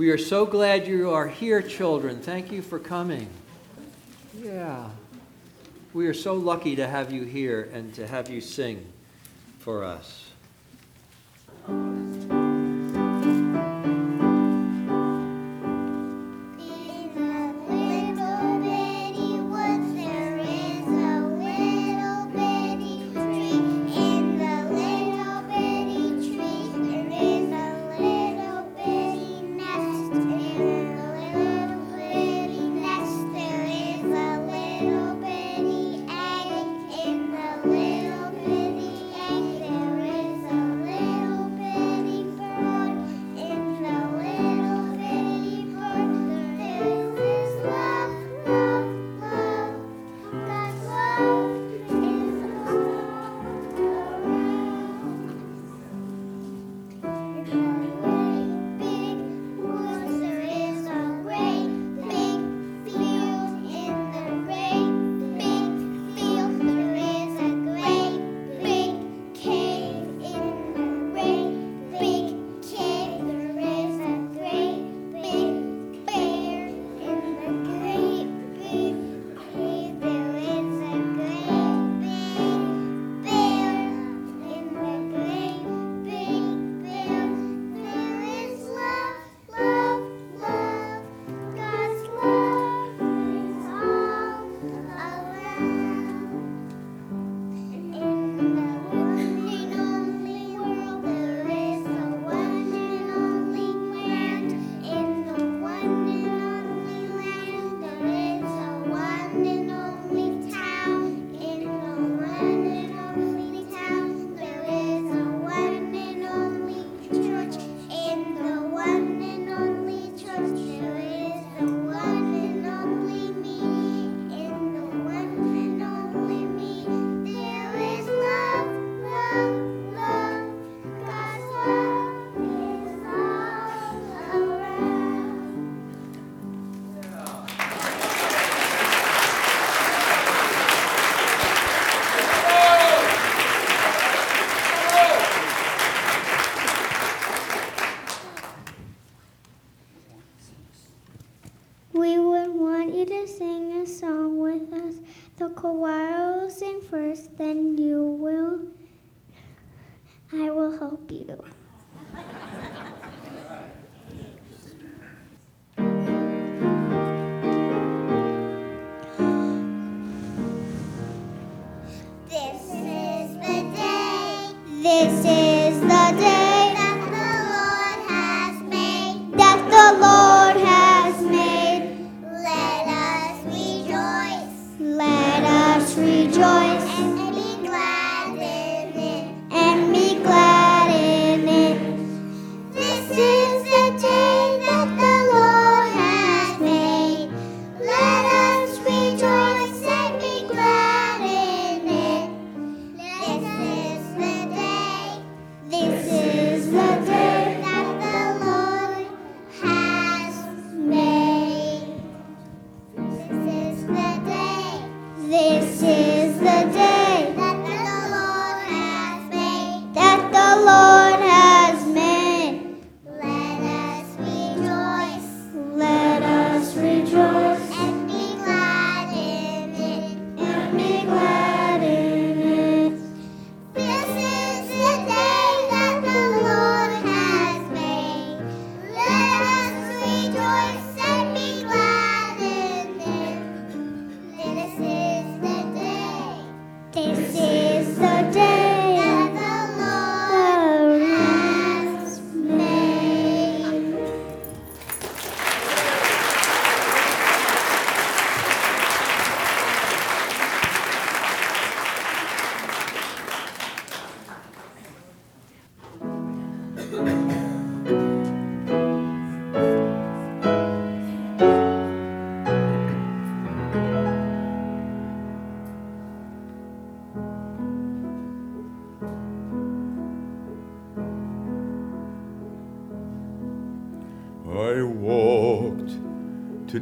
We are so glad you are here, children. Thank you for coming. Yeah. We are so lucky to have you here and to have you sing for us.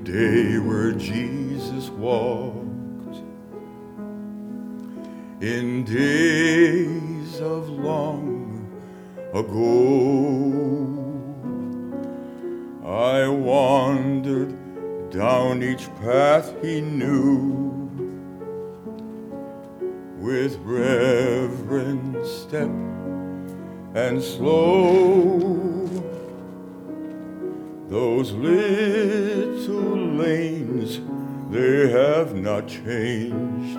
Today where Jesus walked in days of long ago. I wandered down each path he knew with reverent step and slow. Those little lanes, they have not changed.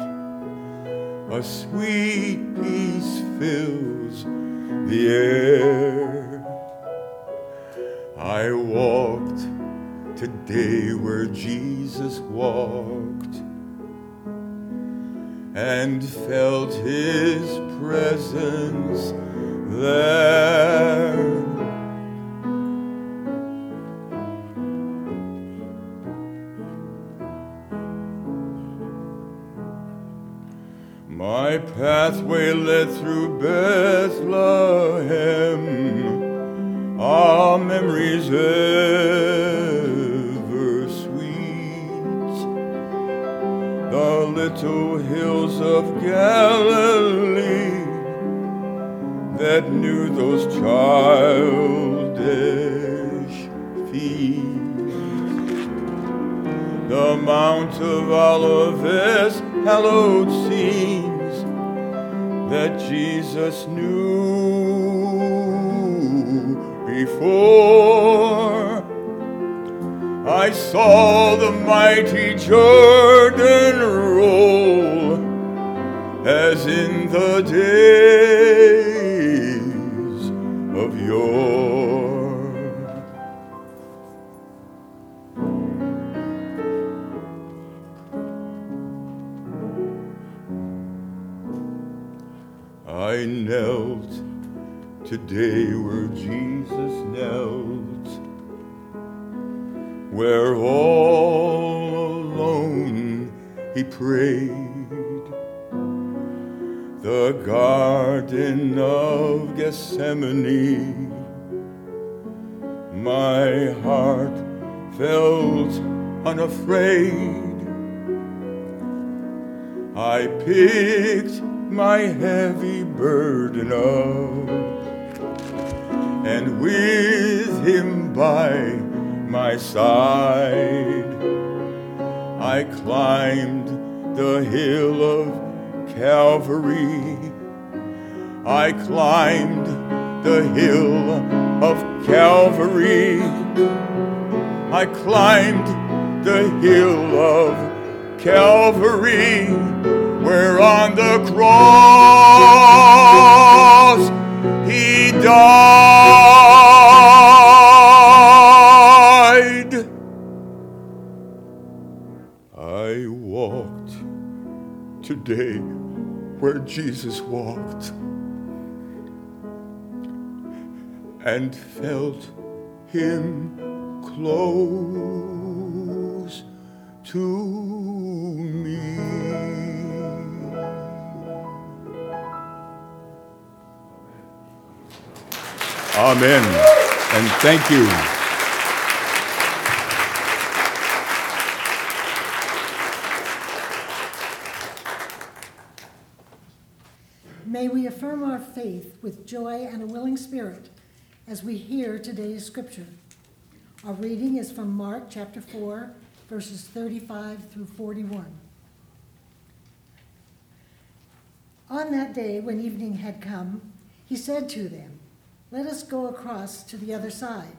A sweet peace fills the air. I walked today where Jesus walked and felt his presence there. My pathway led through Bethlehem, our memories ever sweet. The little hills of Galilee that knew those childish feet. The Mount of Olives, hallowed scenes that Jesus knew before. I saw the mighty Jordan roll as in the days unafraid. I picked my heavy burden up, and with him by my side, I climbed the hill of Calvary. I climbed the hill of Calvary. I climbed the hill of Calvary, where on the cross he died. I walked today where Jesus walked and felt him close to me. Amen. And thank you. May we affirm our faith with joy and a willing spirit as we hear today's scripture. Our reading is from Mark chapter 4, verses 35 through 41. On that day, when evening had come, he said to them, Let us go across to the other side.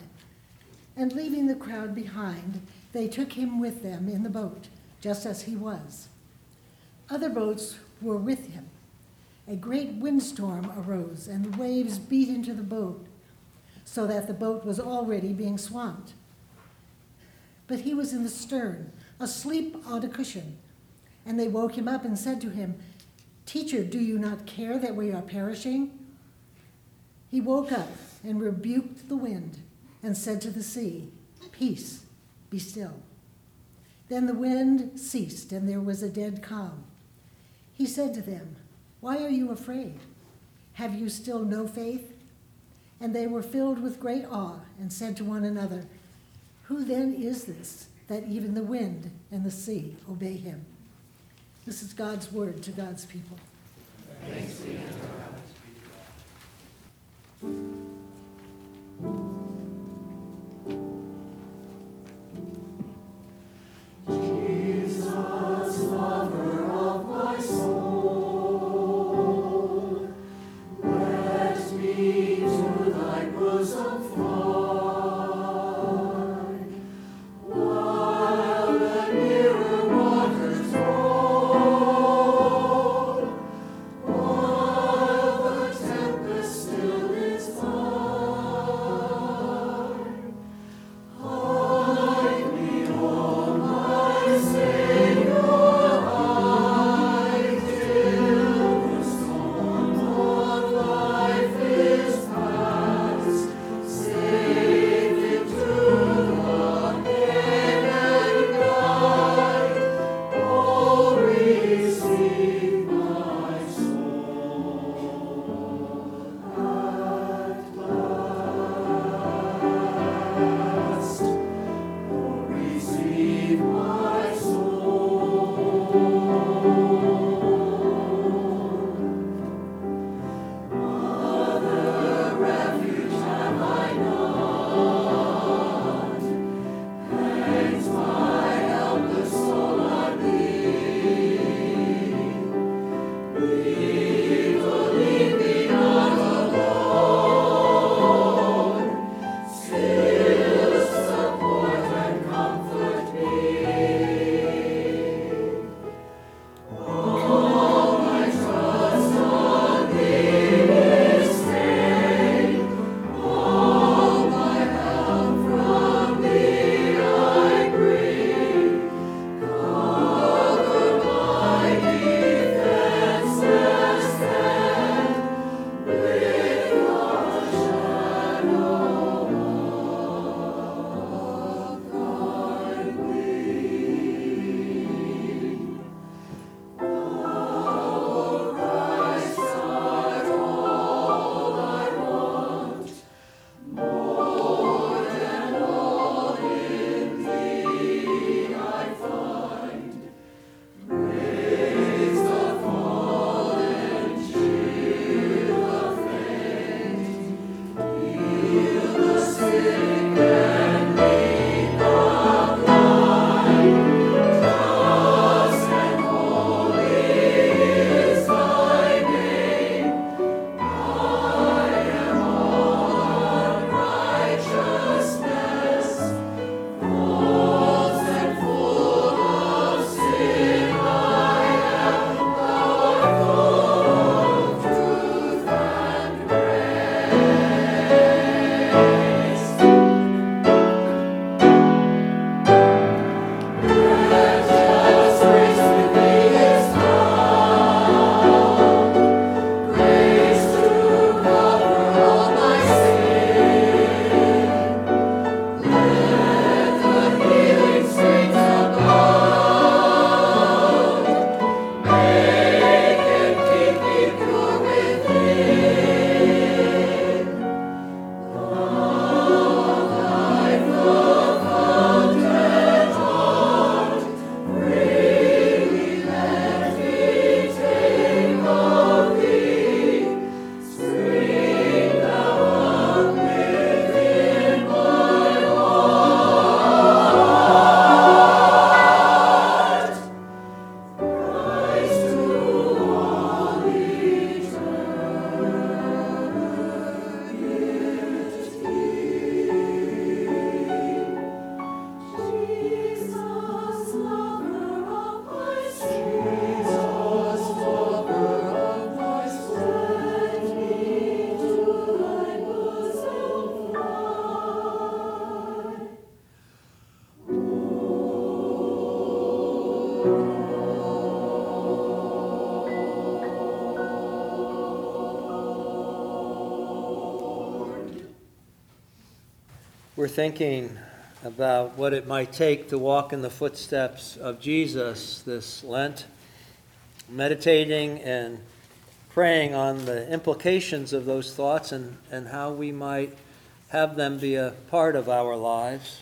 And leaving the crowd behind, they took him with them in the boat, just as he was. Other boats were with him. A great windstorm arose, and the waves beat into the boat, so that the boat was already being swamped. But he was in the stern, asleep on a cushion. And they woke him up and said to him, Teacher, do you not care that we are perishing? He woke up and rebuked the wind and said to the sea, Peace, be still. Then the wind ceased, and there was a dead calm. He said to them, Why are you afraid? Have you still no faith? And they were filled with great awe and said to one another, Who then is this that even the wind and the sea obey him? This is God's word to God's people. We're thinking about what it might take to walk in the footsteps of Jesus this Lent, meditating and praying on the implications of those thoughts and, and how we might have them be a part of our lives.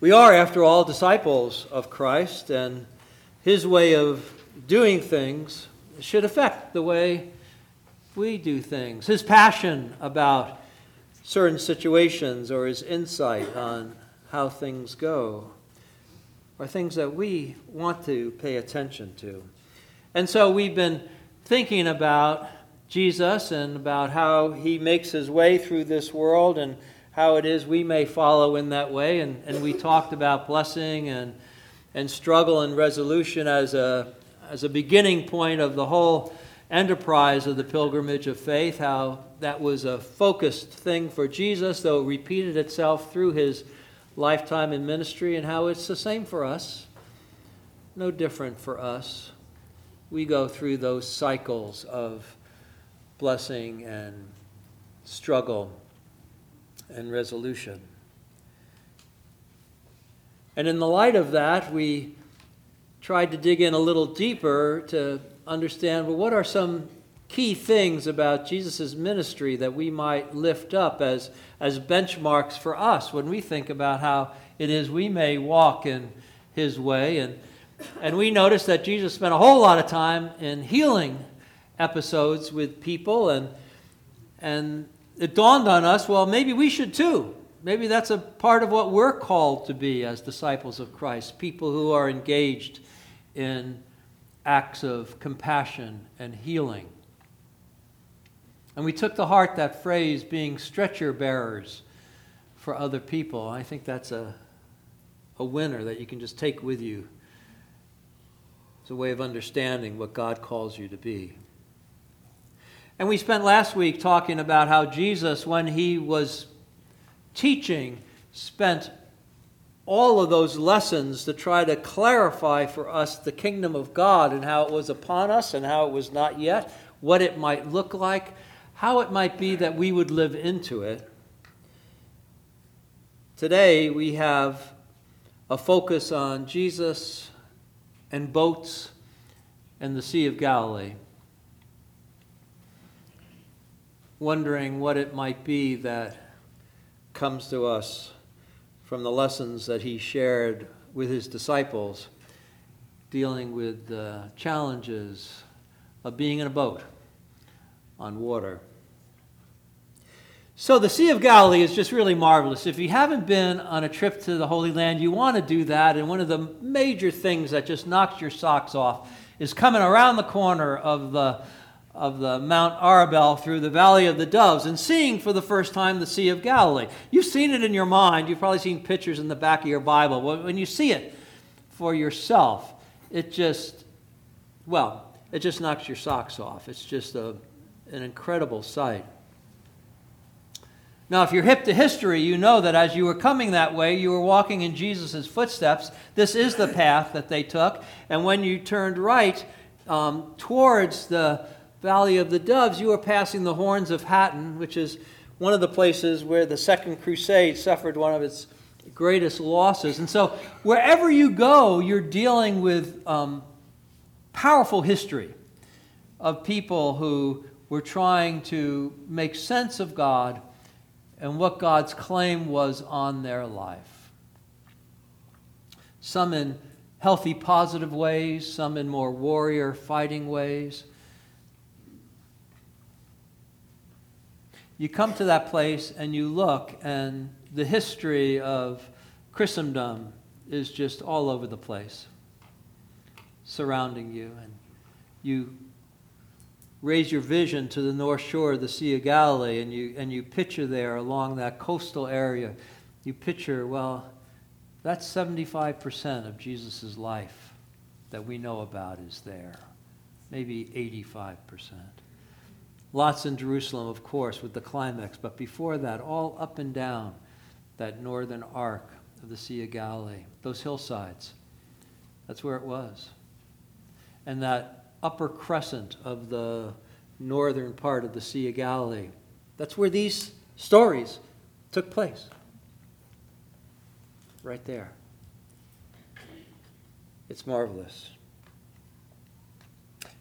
We are, after all, disciples of Christ, and his way of doing things should affect the way we do things. His passion about certain situations or his insight on how things go are things that we want to pay attention to. And so we've been thinking about Jesus and about how he makes his way through this world and how it is we may follow in that way. And, and we talked about blessing and, and struggle and resolution as a, as a beginning point of the whole enterprise of the pilgrimage of faith, how that was a focused thing for Jesus, though it repeated itself through his lifetime in ministry, and how it's the same for us. No different for us. We go through those cycles of blessing and struggle and resolution. And in the light of that, we tried to dig in a little deeper to understand well, what are some key things about Jesus' ministry that we might lift up as, as benchmarks for us when we think about how it is we may walk in his way. And, and we notice that Jesus spent a whole lot of time in healing episodes with people, and, and it dawned on us well, maybe we should too. Maybe that's a part of what we're called to be as disciples of Christ, people who are engaged in acts of compassion and healing. And we took to heart that phrase, being stretcher bearers for other people. I think that's a, a winner that you can just take with you. It's a way of understanding what God calls you to be. And we spent last week talking about how Jesus, when he was teaching, spent all of those lessons to try to clarify for us the kingdom of God and how it was upon us and how it was not yet, what it might look like, how it might be that we would live into it. Today we have a focus on Jesus and boats and the Sea of Galilee, wondering what it might be that comes to us from the lessons that he shared with his disciples, dealing with the challenges of being in a boat on water. So, the Sea of Galilee is just really marvelous. If you haven't been on a trip to the Holy Land, you want to do that. And one of the major things that just knocks your socks off is coming around the corner of the, of the Mount Arbel through the Valley of the Doves and seeing for the first time the Sea of Galilee. You've seen it in your mind. You've probably seen pictures in the back of your Bible. When you see it for yourself, it just, well, it just knocks your socks off. It's just a, an incredible sight. Now, if you're hip to history, you know that as you were coming that way, you were walking in Jesus' footsteps. This is the path that they took. And when you turned right um, towards the Valley of the Doves, you were passing the Horns of Hattin, which is one of the places where the Second Crusade suffered one of its greatest losses. And so, wherever you go, you're dealing with um, powerful history of people who were trying to make sense of God and what God's claim was on their life. Some in healthy, positive ways, some in more warrior, fighting ways. You come to that place and you look, and the history of Christendom is just all over the place, surrounding you. And you raise your vision to the north shore of the Sea of Galilee and you, and you picture there along that coastal area, you picture, well, that's 75% of Jesus' life that we know about is there, maybe 85%. Lots in Jerusalem, of course, with the climax, but before that, all up and down that northern arc of the Sea of Galilee, those hillsides, that's where it was. And that upper crescent of the northern part of the Sea of Galilee. That's where these stories took place. right there. It's marvelous.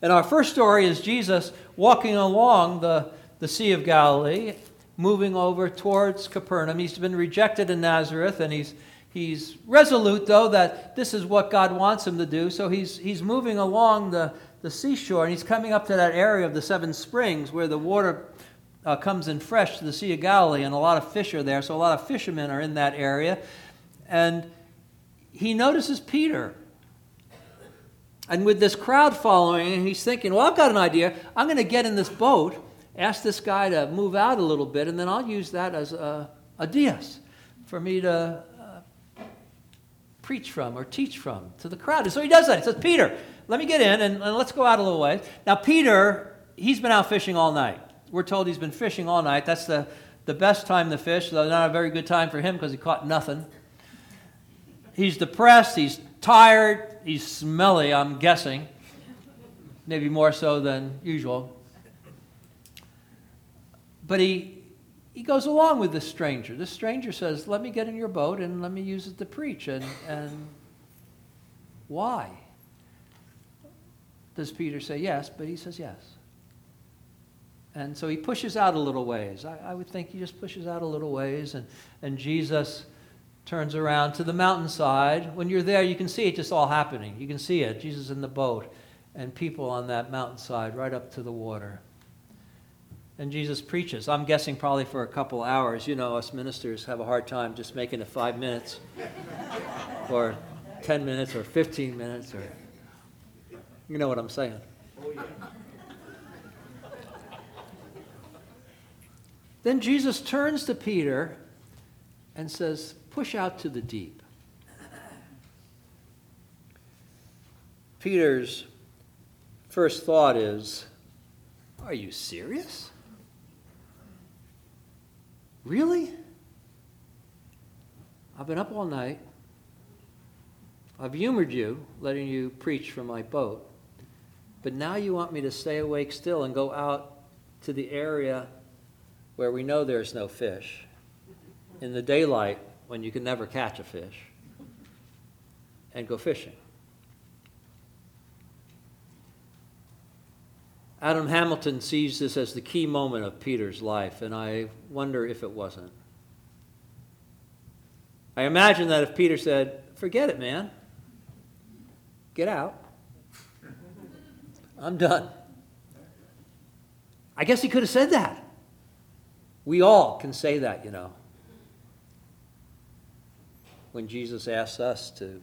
And our first story is Jesus walking along the, the Sea of Galilee, moving over towards Capernaum. He's been rejected in Nazareth, and he's, he's resolute, though, that this is what God wants him to do. So he's, he's moving along the, the seashore, and he's coming up to that area of the seven springs where the water uh, comes in fresh to the Sea of Galilee, and a lot of fish are there. So a lot of fishermen are in that area. And he notices Peter. And with this crowd following, and he's thinking, well, I've got an idea. I'm going to get in this boat, ask this guy to move out a little bit, and then I'll use that as a, a dais for me to uh, preach from or teach from to the crowd. And so he does that. He says, Peter, let me get in and, and let's go out a little way. Now, Peter, he's been out fishing all night. We're told he's been fishing all night. That's the, the best time to fish, though not a very good time for him because he caught nothing. He's depressed, he's tired, he's smelly, I'm guessing. Maybe more so than usual. But he, he goes along with this stranger. This stranger says, Let me get in your boat and let me use it to preach. And, and why? Does Peter say yes? But he says yes. And so he pushes out a little ways. I, I, would think he just pushes out a little ways, and, and Jesus turns around to the mountainside. When you're there, you can see it just all happening. You can see it. Jesus in the boat, and people on that mountainside right up to the water. And Jesus preaches. I'm guessing probably for a couple hours. You know, us ministers have a hard time just making it five minutes, or 10 minutes, or 15 minutes, or. You know what I'm saying. Oh, yeah. Then Jesus turns to Peter and says, Push out to the deep. Peter's first thought is, Are you serious? Really? I've been up all night. I've humored you, letting you preach from my boat. But now you want me to stay awake still and go out to the area where we know there's no fish, in the daylight when you can never catch a fish, and go fishing. Adam Hamilton sees this as the key moment of Peter's life, and I wonder if it wasn't. I imagine that if Peter said, Forget it, man, get out, I'm done. I guess he could have said that. We all can say that, you know. When Jesus asks us to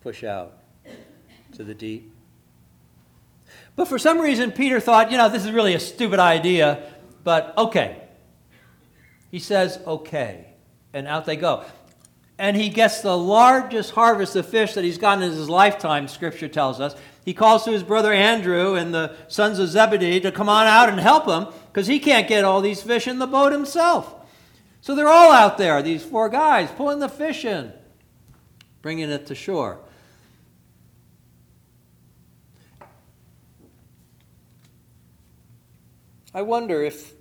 push out to the deep. But for some reason, Peter thought, you know, this is really a stupid idea, but okay. He says, okay. And out they go. And he gets the largest harvest of fish that he's gotten in his lifetime, scripture tells us. He calls to his brother Andrew and the sons of Zebedee to come on out and help him because he can't get all these fish in the boat himself. So they're all out there, these four guys, pulling the fish in, bringing it to shore. I wonder if,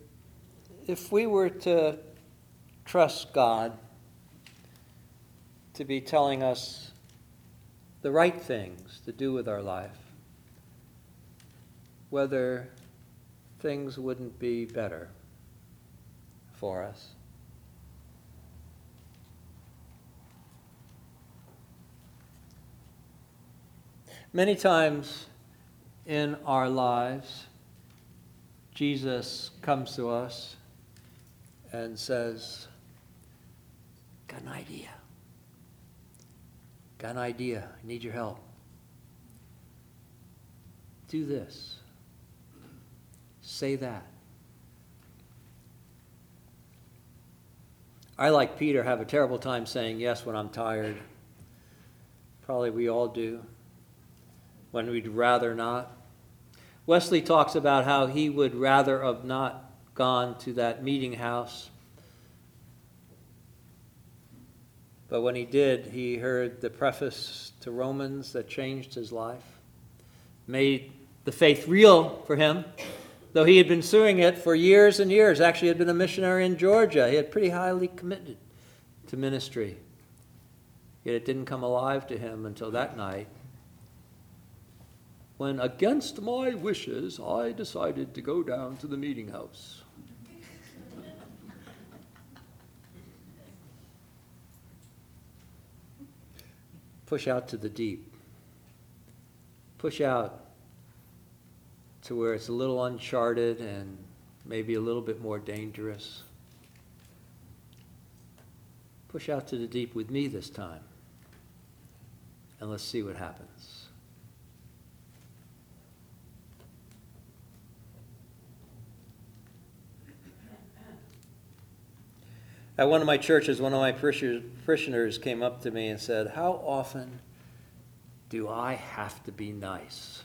if we were to trust God to be telling us the right things to do with our life, whether things wouldn't be better for us. Many times in our lives, Jesus comes to us and says, Got an idea. Got an idea. I need your help. Do this. Say that. I, like Peter, have a terrible time saying yes when I'm tired. Probably we all do. When we'd rather not. Wesley talks about how he would rather have not gone to that meeting house. But when he did, he heard the preface to Romans that changed his life, made the faith real for him, though he had been suing it for years and years. Actually, he had been a missionary in Georgia. He had pretty highly committed to ministry. Yet it didn't come alive to him until that night when, against my wishes, I decided to go down to the meeting house. Push out to the deep. Push out to where it's a little uncharted and maybe a little bit more dangerous. Push out to the deep with me this time. And let's see what happens. At one of my churches, one of my parishioners came up to me and said, How often do I have to be nice?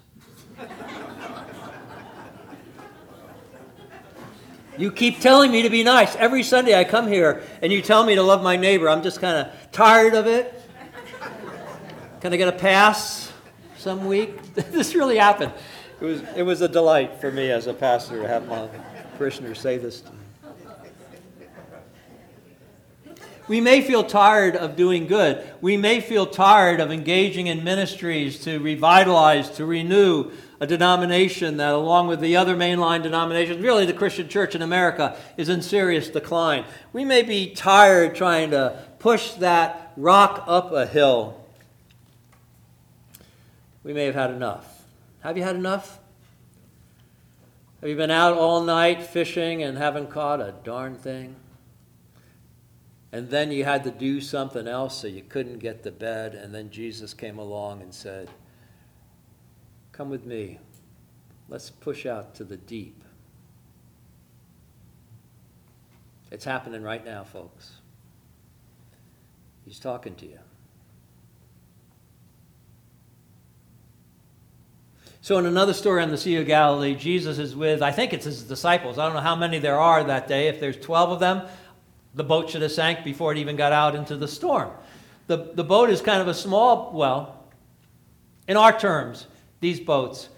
you keep telling me to be nice. Every Sunday I come here and you tell me to love my neighbor. I'm just kind of tired of it. Can I get a pass some week? this really happened. It was, it was a delight for me as a pastor to have my parishioners say this to me. We may feel tired of doing good. We may feel tired of engaging in ministries to revitalize, to renew a denomination that, along with the other mainline denominations, really the Christian church in America, is in serious decline. We may be tired trying to push that rock up a hill. We may have had enough. Have you had enough? Have you been out all night fishing and haven't caught a darn thing? And then you had to do something else so you couldn't get to bed. And then Jesus came along and said, Come with me. Let's push out to the deep. It's happening right now, folks. He's talking to you. So, in another story on the Sea of Galilee, Jesus is with, I think it's his disciples. I don't know how many there are that day. If there's 12 of them, the boat should have sank before it even got out into the storm. The, the boat is kind of a small, well, in our terms, these boats.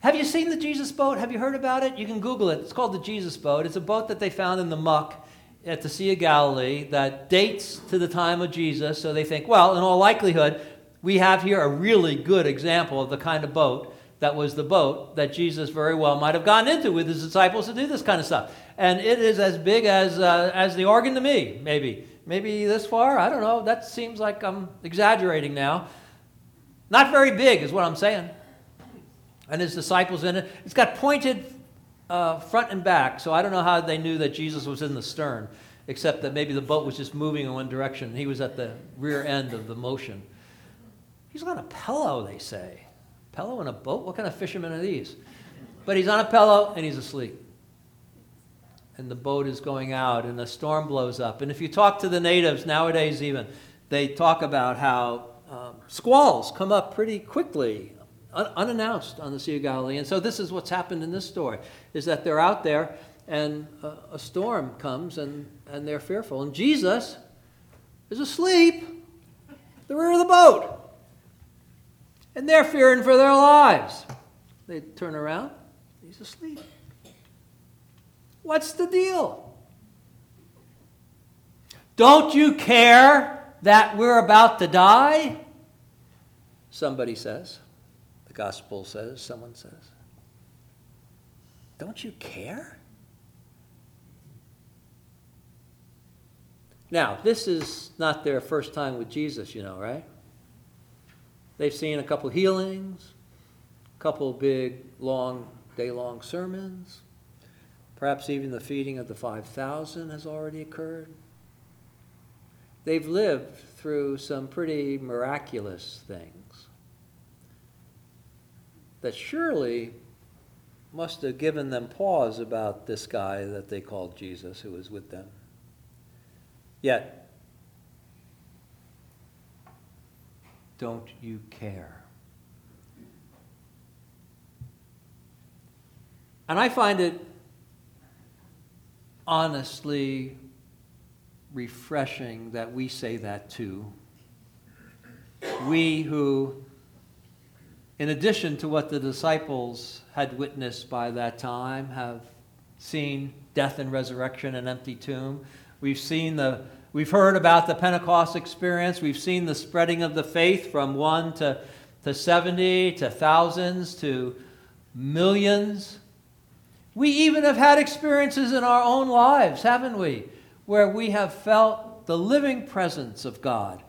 Have you seen the Jesus boat? Have you heard about it? You can Google it. It's called the Jesus boat. It's a boat that they found in the muck at the Sea of Galilee that dates to the time of Jesus. So they think, well, in all likelihood, we have here a really good example of the kind of boat that was the boat that Jesus very well might have gone into with his disciples to do this kind of stuff and it is as big as, uh, as the organ to me, maybe. Maybe this far? I don't know. That seems like I'm exaggerating now. Not very big, is what I'm saying. And his disciples in it. It's got pointed uh, front and back, so I don't know how they knew that Jesus was in the stern, except that maybe the boat was just moving in one direction. and He was at the rear end of the motion. He's on a pillow, they say. Pillow in a boat? What kind of fishermen are these? But he's on a pillow and he's asleep and the boat is going out and the storm blows up. And if you talk to the natives nowadays, even, they talk about how um, squalls come up pretty quickly, un- unannounced on the Sea of Galilee. And so this is what's happened in this story, is that they're out there and a, a storm comes and, and they're fearful. And Jesus is asleep the rear of the boat. And they're fearing for their lives. They turn around, he's asleep. What's the deal? Don't you care that we're about to die? Somebody says. The gospel says, someone says. Don't you care? Now, this is not their first time with Jesus, you know, right? They've seen a couple healings, a couple big, long, day long sermons. Perhaps even the feeding of the 5,000 has already occurred. They've lived through some pretty miraculous things that surely must have given them pause about this guy that they called Jesus who was with them. Yet, don't you care? And I find it honestly refreshing that we say that too. We who, in addition to what the disciples had witnessed by that time, have seen death and resurrection and empty tomb. We've seen the We've heard about the Pentecost experience. We've seen the spreading of the faith from one to, to 70 to thousands to millions. We even have had experiences in our own lives, haven't we? Where we have felt the living presence of God.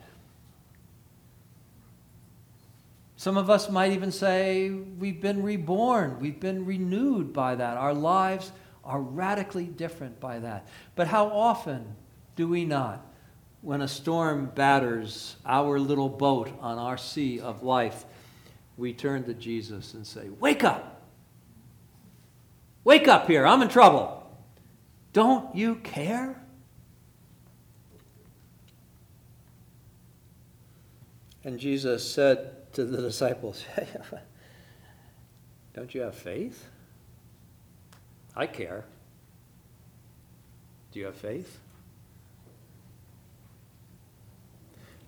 Some of us might even say we've been reborn, we've been renewed by that. Our lives are radically different by that. But how often do we not, when a storm batters our little boat on our sea of life, we turn to Jesus and say, Wake up! Wake up here, I'm in trouble. Don't you care? And Jesus said to the disciples, Don't you have faith? I care. Do you have faith?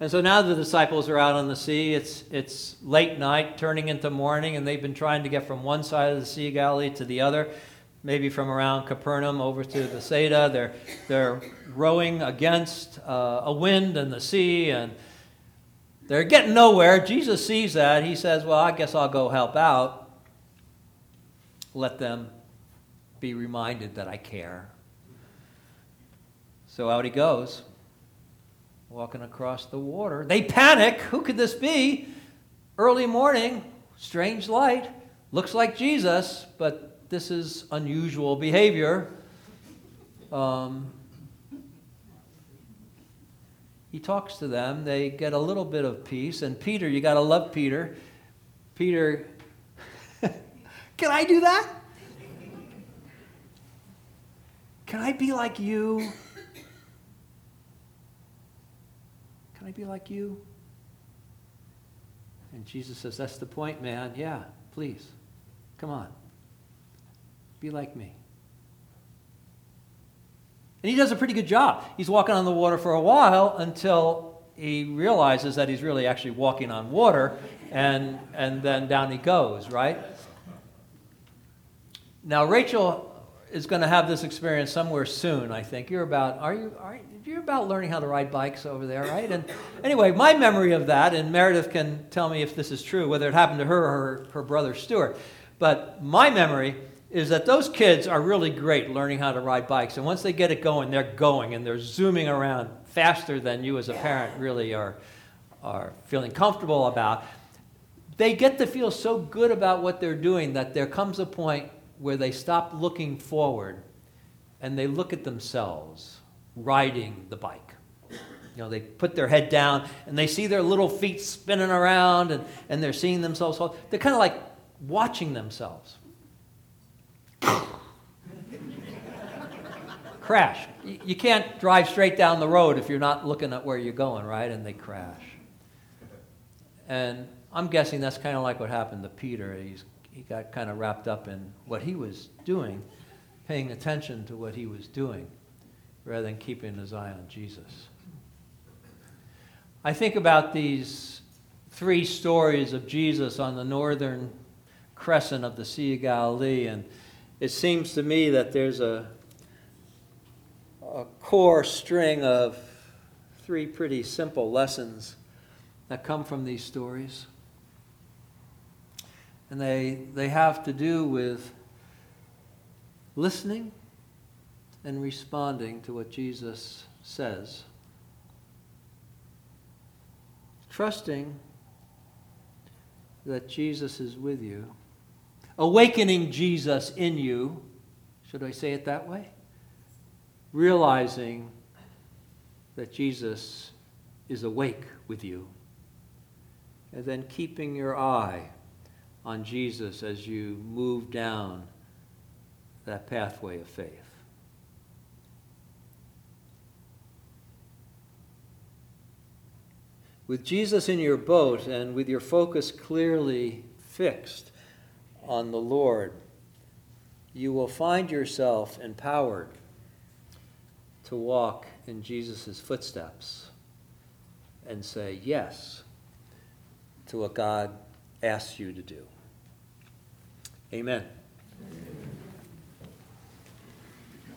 And so now the disciples are out on the sea. It's, it's late night, turning into morning, and they've been trying to get from one side of the Sea of Galilee to the other, maybe from around Capernaum over to Bethsaida. They're, they're rowing against uh, a wind and the sea, and they're getting nowhere. Jesus sees that. He says, Well, I guess I'll go help out. Let them be reminded that I care. So out he goes walking across the water. They panic. Who could this be? Early morning, strange light. Looks like Jesus, but this is unusual behavior. Um, he talks to them. They get a little bit of peace. And Peter, you got to love Peter. Peter, can I do that? Can I be like you? Can I be like you? And Jesus says, That's the point, man. Yeah, please. Come on. Be like me. And he does a pretty good job. He's walking on the water for a while until he realizes that he's really actually walking on water, and, and then down he goes, right? Now, Rachel is going to have this experience somewhere soon, I think. You're about, are you, are, you're about learning how to ride bikes over there, right? And anyway, my memory of that, and Meredith can tell me if this is true, whether it happened to her or her, her brother Stuart, but my memory is that those kids are really great learning how to ride bikes. And once they get it going, they're going and they're zooming around faster than you as a parent really are, are feeling comfortable about. They get to feel so good about what they're doing that there comes a point where they stop looking forward and they look at themselves riding the bike. You know, they put their head down and they see their little feet spinning around and, and they're seeing themselves. They're kind of like watching themselves. crash. You can't drive straight down the road if you're not looking at where you're going, right? And they crash. And I'm guessing that's kind of like what happened to Peter. He's, he got kind of wrapped up in what he was doing, paying attention to what he was doing rather than keeping his eye on Jesus. I think about these three stories of Jesus on the northern crescent of the Sea of Galilee, and it seems to me that there's a, a core string of three pretty simple lessons that come from these stories. And they, they have to do with listening and responding to what Jesus says. Trusting that Jesus is with you. Awakening Jesus in you. Should I say it that way? Realizing that Jesus is awake with you. And then keeping your eye on Jesus as you move down that pathway of faith. With Jesus in your boat and with your focus clearly fixed on the Lord, you will find yourself empowered to walk in Jesus' footsteps and say yes to what God asks you to do. Amen.